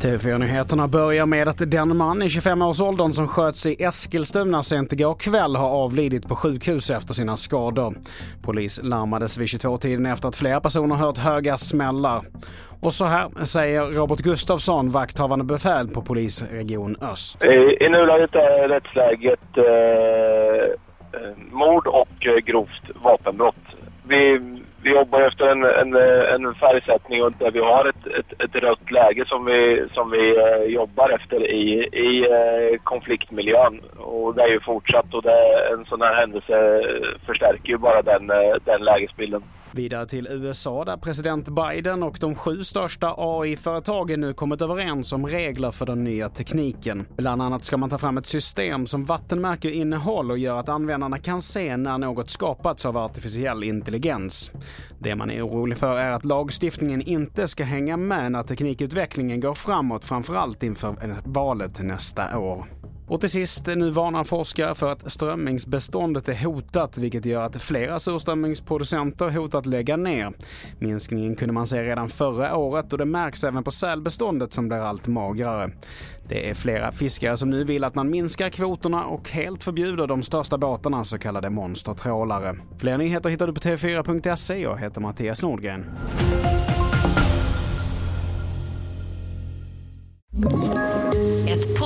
TV4-nyheterna börjar med att den man i 25-årsåldern som sköts i Eskilstuna sent igår kväll har avlidit på sjukhus efter sina skador. Polis larmades vid 22-tiden efter att flera personer hört höga smällar. Och så här säger Robert Gustafsson, vakthavande befäl på polisregion Öst. I, i nuläget är rättsläget eh, eh mord och eh, grovt vapenbrott. Vi vi jobbar efter en, en, en färgsättning och där vi har ett, ett, ett rött läge som vi, som vi eh, jobbar efter i, i eh, konfliktmiljön. Och det är ju fortsatt och det, en sån här händelse förstärker ju bara den, eh, den lägesbilden. Vidare till USA där president Biden och de sju största AI-företagen nu kommit överens om regler för den nya tekniken. Bland annat ska man ta fram ett system som vattenmärker innehåll och gör att användarna kan se när något skapats av artificiell intelligens. Det man är orolig för är att lagstiftningen inte ska hänga med när teknikutvecklingen går framåt, framförallt inför valet nästa år. Och till sist, nu varnar forskare för att strömmingsbeståndet är hotat vilket gör att flera surströmmingsproducenter hotat lägga ner. Minskningen kunde man se redan förra året och det märks även på sälbeståndet som blir allt magrare. Det är flera fiskare som nu vill att man minskar kvoterna och helt förbjuder de största båtarna, så kallade monstertrålare. Fler nyheter hittar du på tv4.se. Jag heter Mattias Nordgren.